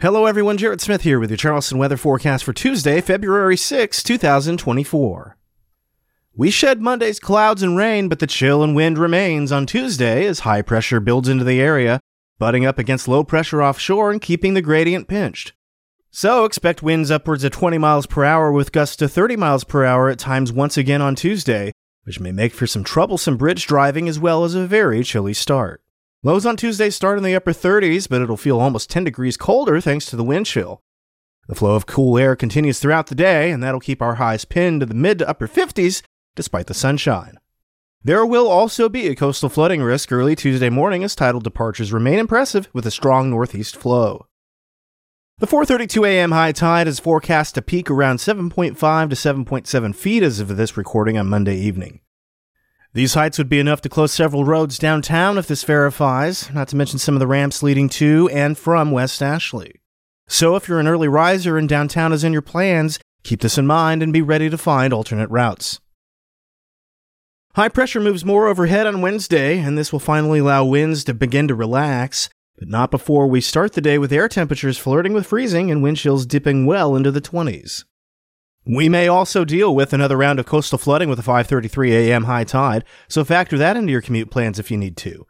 Hello, everyone. Jared Smith here with your Charleston weather forecast for Tuesday, February 6, 2024. We shed Monday's clouds and rain, but the chill and wind remains on Tuesday as high pressure builds into the area, butting up against low pressure offshore and keeping the gradient pinched. So expect winds upwards of 20 miles per hour with gusts to 30 miles per hour at times once again on Tuesday, which may make for some troublesome bridge driving as well as a very chilly start. Lows on Tuesday start in the upper 30s, but it'll feel almost 10 degrees colder thanks to the wind chill. The flow of cool air continues throughout the day, and that'll keep our highs pinned to the mid to upper 50s despite the sunshine. There will also be a coastal flooding risk early Tuesday morning as tidal departures remain impressive with a strong northeast flow. The 4:32 a.m. high tide is forecast to peak around 7.5 to 7.7 feet as of this recording on Monday evening. These heights would be enough to close several roads downtown if this verifies, not to mention some of the ramps leading to and from West Ashley. So if you're an early riser and downtown is in your plans, keep this in mind and be ready to find alternate routes. High pressure moves more overhead on Wednesday, and this will finally allow winds to begin to relax, but not before we start the day with air temperatures flirting with freezing and wind chills dipping well into the 20s. We may also deal with another round of coastal flooding with a 5:33 a.m. high tide, so factor that into your commute plans if you need to.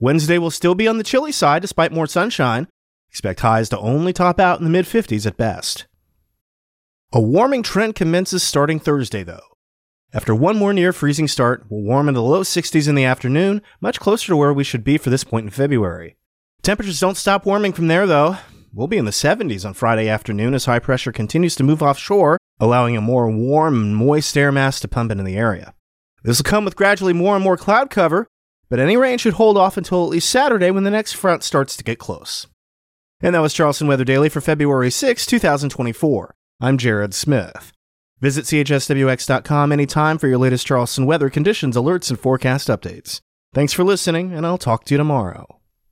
Wednesday will still be on the chilly side despite more sunshine. Expect highs to only top out in the mid 50s at best. A warming trend commences starting Thursday though. After one more near freezing start, we'll warm into the low 60s in the afternoon, much closer to where we should be for this point in February. Temperatures don't stop warming from there though. We'll be in the 70s on Friday afternoon as high pressure continues to move offshore allowing a more warm and moist air mass to pump into the area. This will come with gradually more and more cloud cover, but any rain should hold off until at least Saturday when the next front starts to get close. And that was Charleston Weather Daily for February 6, 2024. I'm Jared Smith. Visit chswx.com anytime for your latest Charleston weather conditions, alerts, and forecast updates. Thanks for listening, and I'll talk to you tomorrow.